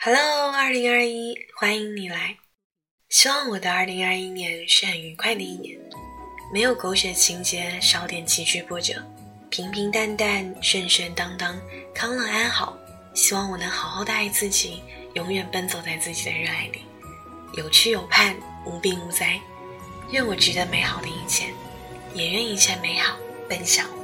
Hello，二零二一，欢迎你来。希望我的二零二一年是很愉快的一年，没有狗血情节，少点崎岖波折，平平淡淡，顺顺当当，康乐安好。希望我能好好的爱自己，永远奔走在自己的热爱里，有去有盼，无病无灾。愿我值得美好的一切，也愿一切美好奔向我。